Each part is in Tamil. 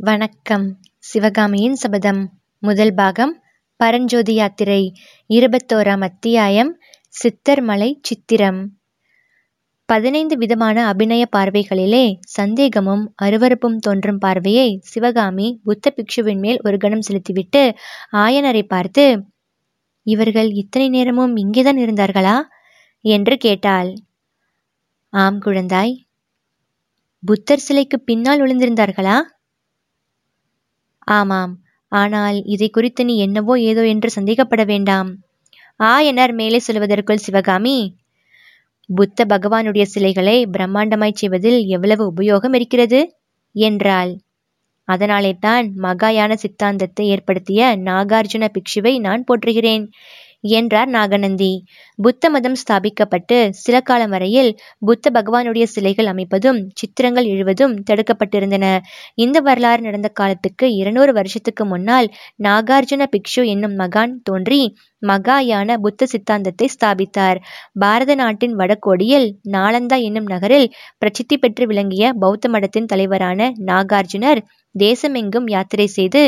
வணக்கம். சிவகாமியின் சபதம் முதல் பாகம் பரஞ்சோதி யாத்திரை இருபத்தோராம் அத்தியாயம் சித்தர்மலை சித்திரம். பதினைந்து விதமான அபிநய பார்வைகளிலே சந்தேகமும் அருவருப்பும் தோன்றும் பார்வையை சிவகாமி புத்த பிக்ஷுவின் மேல் ஒரு கணம் செலுத்திவிட்டு ஆயனரை பார்த்து இவர்கள் இத்தனை நேரமும் இங்கேதான் இருந்தார்களா? என்று கேட்டாள். ஆம் குழந்தாய். புத்தர் சிலைக்கு பின்னால் விழுந்திருந்தார்களா ஆமாம். ஆனால் இதை குறித்து நீ என்னவோ ஏதோ என்று சந்தேகப்பட வேண்டாம். ஆயனர் மேலே சொல்வதற்குள் சிவகாமி! புத்த பகவானுடைய சிலைகளை பிரம்மாண்டமாய் செய்வதில் எவ்வளவு உபயோகம் இருக்கிறது? என்றாள். அதனாலே தான் மகாயான சித்தாந்தத்தை ஏற்படுத்திய நாகார்ஜுன பிக்ஷுவை நான் போற்றுகிறேன். என்றார் நாகநந்தி. புத்த மதம் ஸ்தாபிக்கப்பட்டு சில காலம் வரையில் புத்த பகவானுடைய சிலைகள் அமைப்பதும் சித்திரங்கள் எழுவதும் தடுக்கப்பட்டிருந்தன. இந்த வரலாறு நடந்த காலத்துக்கு இருநூறு வருஷத்துக்கு முன்னால் நாகார்ஜுன பிக்ஷு என்னும் மகான் தோன்றி மகாயான புத்த சித்தாந்தத்தை ஸ்தாபித்தார். பாரத நாட்டின் வடகோடியில் நாலந்தா என்னும் நகரில் பிரசித்தி பெற்று விளங்கிய பௌத்த மடத்தின் தலைவரான நாகார்ஜுனர் தேசமெங்கும் யாத்திரை செய்து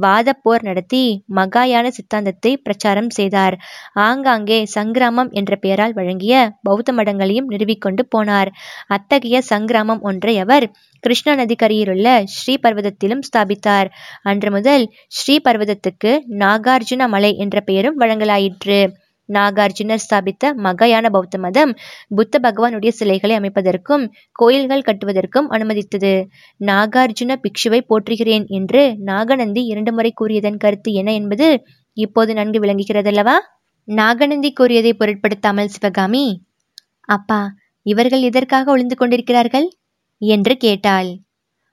வாதப்போர் நடத்தி மகாயான சித்தாந்தத்தை பிரச்சாரம் செய்தார். ஆங்காங்கே சங்கிராமம் என்ற பெயரால் வழங்கிய பௌத்த மடங்களையும் நிறுவிக்கொண்டு போனார். அத்தகைய சங்கிராமம் ஒன்றை அவர் கிருஷ்ணா நதிக்கரையிலுள்ள ஸ்ரீ பர்வதத்திலும் ஸ்தாபித்தார். அன்று முதல் ஸ்ரீ பர்வதத்துக்கு நாகார்ஜுன மலை என்ற பெயரும் வழங்கலாயிற்று. நாகார்ஜுனர் ஸ்தாபித்த மகையான பௌத்த மதம் புத்த பகவானுடைய சிலைகளை அமைப்பதற்கும் கோயில்கள் கட்டுவதற்கும் அனுமதித்தது. நாகார்ஜுன பிக்ஷுவை போற்றுகிறேன் என்று நாகநந்தி இரண்டு முறை கூறியதன் கருத்து என்ன என்பது இப்போது நன்கு விளங்குகிறதல்லவா? நாகநந்தி கூறியதை பொருட்படுத்தாமல் சிவகாமி அப்பா இவர்கள் எதற்காக ஒளிந்து கொண்டிருக்கிறார்கள்? என்று கேட்டாள்.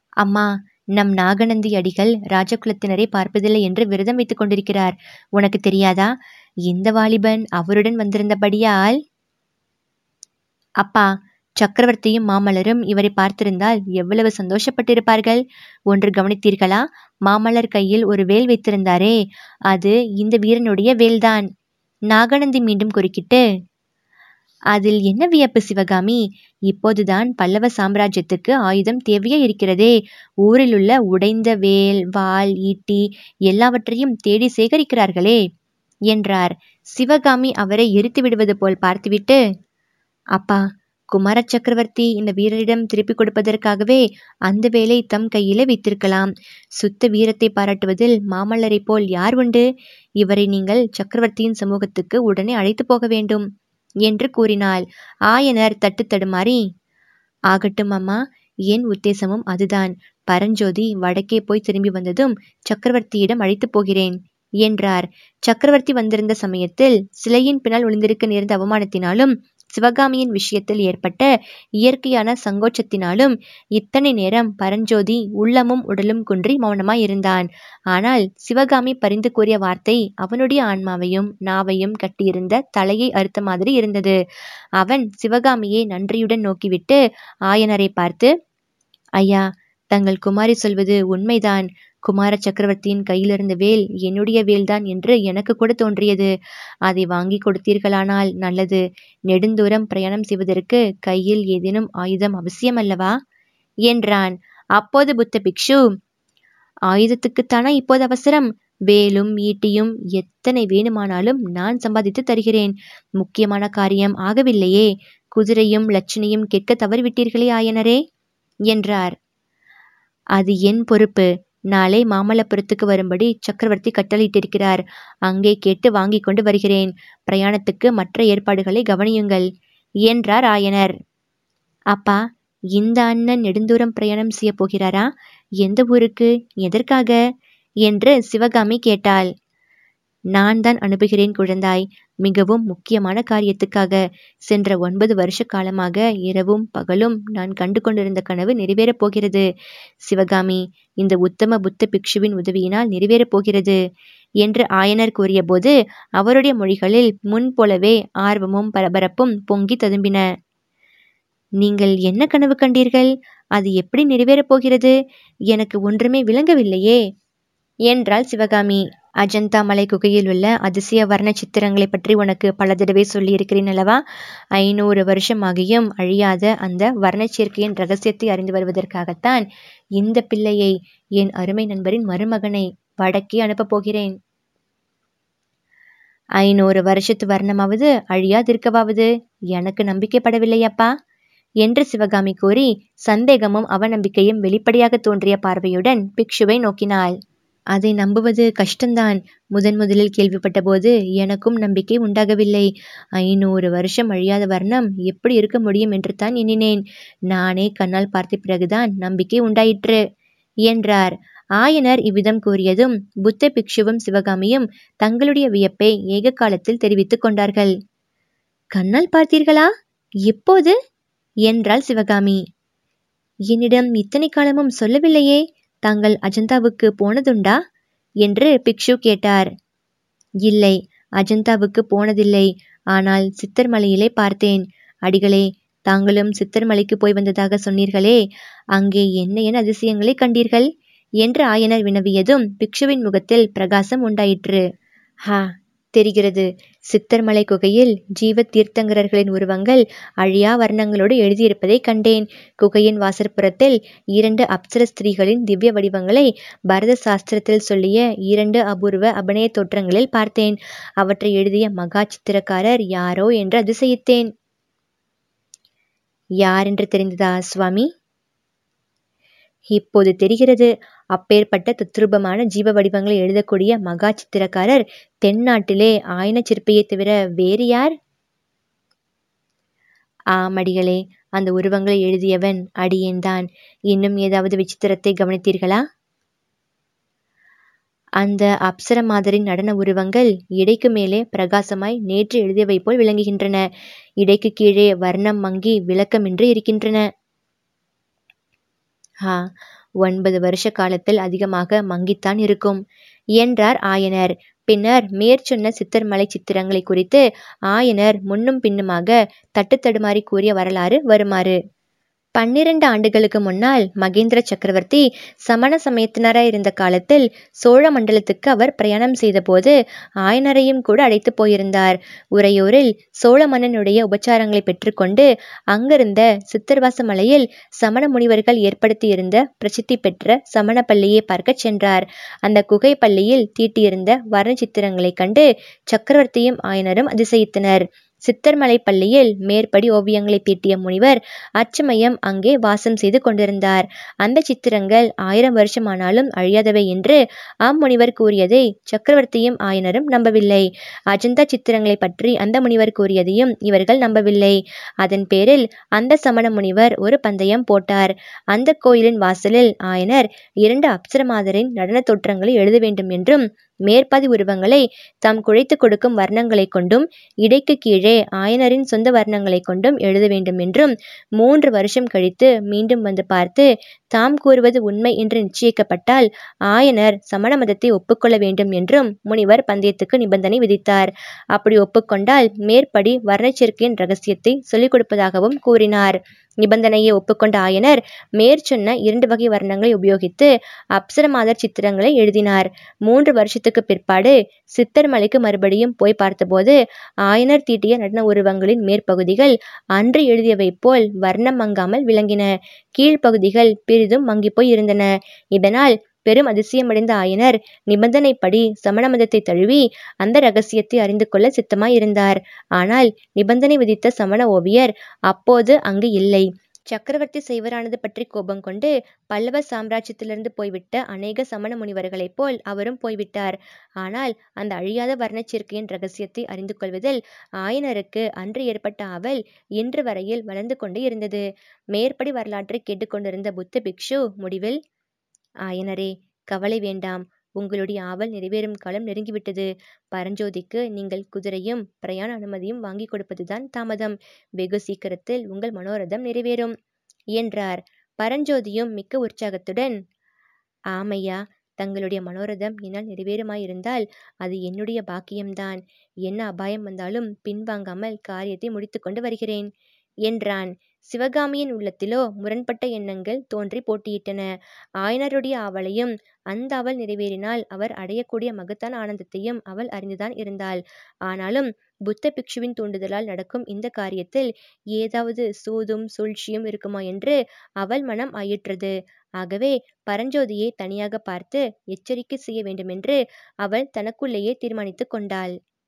அம்மா நம் நாகநந்தி அடிகள் ராஜகுலத்தினரை பார்ப்பதில்லை என்று விரதம் வைத்துக் கொண்டிருக்கிறார். உனக்கு தெரியாதா? இந்த வாலிபன் அவருடன் வந்திருந்தபடியால்? அப்பா சக்கரவர்த்தியும் மாமல்லரும் இவரை பார்த்திருந்தால் எவ்வளவு சந்தோஷப்பட்டிருப்பார்கள்? ஒன்று கவனித்தீர்களா? மாமல்லர் கையில் ஒரு வேல் வைத்திருந்தாரே. அது இந்த வீரனுடைய வேல்தான். நாகநந்தி மீண்டும் குறுக்கிட்டு அதில் என்ன வியப்பு சிவகாமி? இப்போதுதான் பல்லவ சாம்ராஜ்யத்துக்கு ஆயுதம் தேவையே இருக்கிறதே. ஊரிலுள்ள உடைந்த வேல் வாள் ஈட்டி எல்லாவற்றையும் தேடி சேகரிக்கிறார்களே என்றார். சிவகாமி அவரை எரித்து விடுவது போல் பார்த்துவிட்டு அப்பா குமார சக்கரவர்த்தி இந்த வீரரிடம் திருப்பி கொடுப்பதற்காகவே அந்த வேலை தம் கையில வைத்திருக்கலாம். சுத்த வீரத்தை பாராட்டுவதில் மாமல்லரை போல் யார் உண்டு? இவரை நீங்கள் சக்கரவர்த்தியின் சமூகத்துக்கு உடனே அழைத்து போக வேண்டும். என்று கூறினாள். ஆயனர் தட்டு தடுமாறி ஆகட்டும் அம்மா என் உத்தேசமும் அதுதான். பரஞ்சோதி வடக்கே போய் திரும்பி வந்ததும் சக்கரவர்த்தியிடம் அழைத்துப் போகிறேன் என்றார். சக்கரவர்த்தி வந்திருந்த சமயத்தில் சிலையின் பின்னால் ஒளிந்திருக்க நேர்ந்த அவமானத்தினாலும் சிவகாமியின் விஷயத்தில் ஏற்பட்ட இயற்கையான சங்கோச்சத்தினாலும் இத்தனை நேரம் பரஞ்சோதி உள்ளமும் உடலும் குன்றி மௌனமாய் இருந்தான் ஆனால் சிவகாமி பரிந்து கூறிய வார்த்தை அவனுடைய ஆன்மாவையும் நாவையும் கட்டியிருந்த தலையை அறுத்த மாதிரி இருந்தது. அவன் சிவகாமியை நன்றியுடன் நோக்கிவிட்டு ஆயனரை பார்த்து ஐயா தங்கள் குமாரி சொல்வது உண்மைதான். குமார சக்கரவர்த்தியின் கையிலிருந்த வேல் என்னுடைய வேல்தான் என்று எனக்கு கூட தோன்றியது. அதை வாங்கி கொடுத்தீர்களானால் நல்லது. நெடுந்தூரம் பிரயாணம் செய்வதற்கு கையில் ஏதேனும் ஆயுதம் அவசியம் அல்லவா என்றான். அப்போது புத்த பிக்ஷு ஆயுதத்துக்குத்தானா இப்போது அவசரம்? வேலும் ஈட்டியும் எத்தனை வேணுமானாலும் நான் சம்பாதித்து தருகிறேன். முக்கியமான காரியம் ஆகவில்லையே. குதிரையும் லட்சணையும் கேட்க தவறிவிட்டீர்களே ஆயனரே என்றார். அது என் பொறுப்பு. நாளை மாமல்லபுரத்துக்கு வரும்படி சக்கரவர்த்தி கட்டளையிட்டிருக்கிறார். அங்கே கேட்டு வாங்கி கொண்டு வருகிறேன். பிரயாணத்துக்கு மற்ற ஏற்பாடுகளை கவனியுங்கள். என்றார் ஆயனர். அப்பா இந்த அண்ணன் நெடுந்தூரம் பிரயாணம் செய்ய போகிறாரா? எந்த ஊருக்கு? எதற்காக? என்று சிவகாமி கேட்டாள். நான் தான் அனுப்புகிறேன் குழந்தாய். மிகவும் முக்கியமான காரியத்துக்காக. சென்ற ஒன்பது வருஷ காலமாக இரவும் பகலும் நான் கண்டு கொண்டிருந்த கனவு நிறைவேறப் போகிறது. சிவகாமி இந்த உத்தம புத்த பிக்ஷுவின் உதவியினால் நிறைவேறப் போகிறது என்று ஆயனர் கூறியபோது அவருடைய மொழிகளில் முன் போலவே ஆர்வமும் பரபரப்பும் பொங்கி ததும்பின. நீங்கள் என்ன கனவு கண்டீர்கள்? அது எப்படி நிறைவேறப் போகிறது? எனக்கு ஒன்றுமே விளங்கவில்லையே. என்றாள் சிவகாமி. அஜந்தா மலை குகையில் உள்ள அதிசய வர்ண சித்திரங்களை பற்றி உனக்கு பல தடவை சொல்லியிருக்கிறேன் அல்லவா? ஐநூறு வருஷமாகியும் அழியாத அந்த வர்ணச்சேர்க்கையின் ரகசியத்தை அறிந்து வருவதற்காகத்தான் இந்த பிள்ளையை என் அருமை நண்பரின் மருமகனை வடக்கே அனுப்பப் போகிறேன். ஐநூறு வருஷத்து வர்ணமாவது அழியாதிருக்கவாவது எனக்கு நம்பிக்கைப்படவில்லையப்பா என்று சிவகாமி கூறி சந்தேகமும் அவநம்பிக்கையும் வெளிப்படையாக தோன்றிய பார்வையுடன் பிக்ஷுவை நோக்கினாள். அதை நம்புவது கஷ்டந்தான் முதன் முதலில் கேள்விப்பட்ட போது எனக்கும் நம்பிக்கை உண்டாகவில்லை. ஐநூறு வருஷம் அழியாத வர்ணம் எப்படி இருக்க முடியும் என்று தான் எண்ணினேன். நானே கண்ணால் பார்த்த பிறகுதான் நம்பிக்கை உண்டாயிற்று என்றார். ஆயனர் இவ்விதம் கூறியதும் புத்த பிக்ஷுவும் சிவகாமியும் தங்களுடைய வியப்பை ஏக காலத்தில் தெரிவித்துக் கொண்டார்கள். கண்ணால் பார்த்தீர்களா? எப்போது? என்றாள் சிவகாமி. என்னிடம் இத்தனை காலமும் சொல்லவில்லையே. தாங்கள் அஜந்தாவுக்கு போனதுண்டா? என்று பிக்ஷு கேட்டார். இல்லை அஜந்தாவுக்கு போனதில்லை. ஆனால் சித்தர் மலையிலே பார்த்தேன். அடிகளே தாங்களும் சித்தர் மலைக்கு போய் வந்ததாக சொன்னீர்களே. அங்கே என்ன என் அதிசயங்களை கண்டீர்கள்? என்று ஆயனர் வினவியதும் பிக்ஷுவின் முகத்தில் பிரகாசம் உண்டாயிற்று. ஹா தெரிகிறது. சித்தர்மலை குகையில் ஜீவ தீர்த்தங்கரர்களின் உருவங்கள் அழியா வர்ணங்களோடு எழுதியிருப்பதை கண்டேன். குகையின் வாசற்புறத்தில் இரண்டு அப்சர ஸ்திரீகளின் திவ்ய வடிவங்களை பரத சாஸ்திரத்தில் சொல்லிய இரண்டு அபூர்வ அபிநய தோற்றங்களில் பார்த்தேன். அவற்றை எழுதிய மகா சித்திரக்காரர் யாரோ என்று அதிசயித்தேன். யார் என்று தெரிந்ததா சுவாமி? இப்போது தெரிகிறது அப்பேற்பட்ட தத்ரூபமான ஜீவ வடிவங்களை எழுதக்கூடிய மகா சித்திரக்காரர் தென்னாட்டிலே ஆயன சிற்பியை தவிர வேறு யார்? ஆமடிகளே அந்த உருவங்களை எழுதியவன் அடியேன்தான் இன்னும் ஏதாவது விசித்திரத்தை கவனித்தீர்களா? அந்த அப்சர மாதரின் நடன உருவங்கள் இடைக்கு மேலே பிரகாசமாய் நேற்று எழுதியவை போல் விளங்குகின்றன. இடைக்கு கீழே வர்ணம் மங்கி விளக்கமின்றி இருக்கின்றன. ஹா ஒன்பது வருஷ காலத்தில் அதிகமாக மங்கித்தான் இருக்கும். என்றார் ஆயனர். பின்னர் மேற்சொன்ன சித்தர்மலை சித்திரங்களை குறித்து ஆயனர் முன்னும் பின்னுமாக தட்டு தடுமாறி கூறிய வரலாறு வருமாறு. பன்னிரண்டு ஆண்டுகளுக்கு முன்னால் மகேந்திர சக்கரவர்த்தி சமண சமயத்தினராய் இருந்த காலத்தில் சோழ மண்டலத்துக்கு அவர் பிரயாணம் செய்தபோது ஆயனரையும் கூட அழைத்து போயிருந்தார். உறையூரில் சோழ மன்னனுடைய உபச்சாரங்களை பெற்றுக்கொண்டு அங்கிருந்த சித்தர்வாச மலையில் சமண முனிவர்கள் ஏற்படுத்தியிருந்த பிரசித்தி பெற்ற சமண பள்ளியை பார்க்க சென்றார். அந்த குகை பள்ளியில் தீட்டியிருந்த வர்ண சித்திரங்களைக் கண்டு சக்கரவர்த்தியும் ஆயனரும் அதிசயித்தனர். சித்தர்மலை பள்ளியில் மேற்படி ஓவியங்களை தீட்டிய முனிவர் அச்சமயம் அங்கே வாசம் செய்து கொண்டிருந்தார். அந்த சித்திரங்கள் ஆயிரம் வருஷமானாலும் அழியாதவை என்று அம்முனிவர் கூறியதை சக்கரவர்த்தியும் ஆயனரும் நம்பவில்லை. அஜந்தா சித்திரங்களை பற்றி அந்த முனிவர் கூறியதையும் இவர்கள் நம்பவில்லை. அதன் பேரில் அந்த சமண முனிவர் ஒரு பந்தயம் போட்டார். அந்த கோயிலின் வாசலில் ஆயனர் இரண்டு அப்சரமாதரின் நடன தோற்றங்களை எழுத வேண்டும் என்றும் மேற்பதி உருவங்களை தாம் குழைத்து கொடுக்கும் வர்ணங்களை கொண்டும் இடைக்கு கீழே ஆயனரின் சொந்த வர்ணங்களை கொண்டும் எழுத வேண்டும் என்றும் மூன்று வருஷம் கழித்து மீண்டும் வந்து பார்த்து தாம் கூறுவது உண்மை என்று நிச்சயிக்கப்பட்டால் ஆயனர் சமண மதத்தை ஒப்புக்கொள்ள வேண்டும் என்றும் முனிவர் பந்தயத்துக்கு நிபந்தனை விதித்தார். அப்படி ஒப்புக்கொண்டால் மேற்படி வர்ணச்சேர்க்கையின் ரகசியத்தை சொல்லிக் கொடுப்பதாகவும் கூறினார். நிபந்தனையை ஒப்புக்கொண்ட ஆயனர் மேற்சொன்ன இரண்டு வகை வர்ணங்களை உபயோகித்து அப்சரமாதர் சித்திரங்களை எழுதினார். மூன்று வருஷத்துக்கு பிற்பாடு சித்தர் மலைக்கு மறுபடியும் போய் பார்த்தபோது ஆயனர் தீட்டிய நடன உருவங்களின் மேற்பகுதிகள் அன்று எழுதியவை போல் வர்ணம் மங்காமல் விளங்கின. கீழ்ப்பகுதிகள் மங்கி மங்கிப்போய் இருந்தன இதனால் பெரும் அதிசயமடைந்த ஆயனர் நிபந்தனைப்படி சமண மதத்தை தழுவி அந்த ரகசியத்தை அறிந்து கொள்ள சித்தமாயிருந்தார். ஆனால் நிபந்தனை விதித்த சமண ஓவியர் அப்போது அங்கு இல்லை. சக்கரவர்த்தி செய்வரானது பற்றி கோபம் கொண்டு பல்லவ சாம்ராஜ்யத்திலிருந்து போய்விட்ட அநேக சமண முனிவர்களைப் போல் அவரும் போய்விட்டார். ஆனால் அந்த அழியாத வர்ணச்சேர்க்கையின் ரகசியத்தை அறிந்து கொள்வதில் ஆயனருக்கு அன்று ஏற்பட்ட ஆவல் இன்று வரையில் வளர்ந்து கொண்டு இருந்தது. மேற்படி வரலாற்றை கேட்டுக்கொண்டிருந்த புத்த பிக்ஷு முடிவில் ஆயனரே கவலை வேண்டாம். உங்களுடைய ஆவல் நிறைவேறும் காலம் நெருங்கிவிட்டது. பரஞ்சோதிக்கு நீங்கள் குதிரையும் பிரயாண அனுமதியும் வாங்கி கொடுப்பதுதான் தாமதம். வெகு சீக்கிரத்தில் உங்கள் மனோரதம் நிறைவேறும் என்றார். பரஞ்சோதியும் மிக்க உற்சாகத்துடன் ஆமையா தங்களுடைய மனோரதம் என்னால் நிறைவேறுமாயிருந்தால் அது என்னுடைய பாக்கியம்தான். என்ன அபாயம் வந்தாலும் பின்வாங்காமல் காரியத்தை முடித்துக்கொண்டு வருகிறேன் என்றான். சிவகாமியின் உள்ளத்திலோ முரண்பட்ட எண்ணங்கள் தோன்றி போட்டியிட்டன ஆயனருடைய ஆவலையும் அந்த அவள் நிறைவேறினால் அவர் அடையக்கூடிய மகத்தான ஆனந்தத்தையும் அவள் அறிந்துதான் இருந்தாள் ஆனாலும் புத்த பிக்ஷுவின் தூண்டுதலால் நடக்கும் இந்த காரியத்தில் ஏதாவது சூதும் சூழ்ச்சியும் இருக்குமா என்று அவள் மனம் ஆயிற்றது. ஆகவே பரஞ்சோதியை தனியாக பார்த்து எச்சரிக்கை செய்ய வேண்டுமென்று அவள் தனக்குள்ளேயே தீர்மானித்துக் கொண்டாள்.